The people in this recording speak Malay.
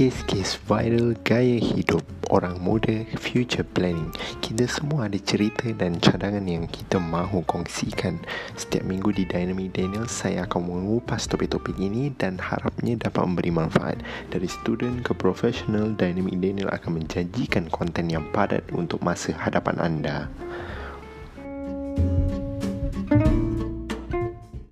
kes-kes viral gaya hidup orang muda future planning. Kita semua ada cerita dan cadangan yang kita mahu kongsikan. Setiap minggu di Dynamic Daniel saya akan mengupas topik-topik ini dan harapnya dapat memberi manfaat. Dari student ke profesional Dynamic Daniel akan menjanjikan konten yang padat untuk masa hadapan anda.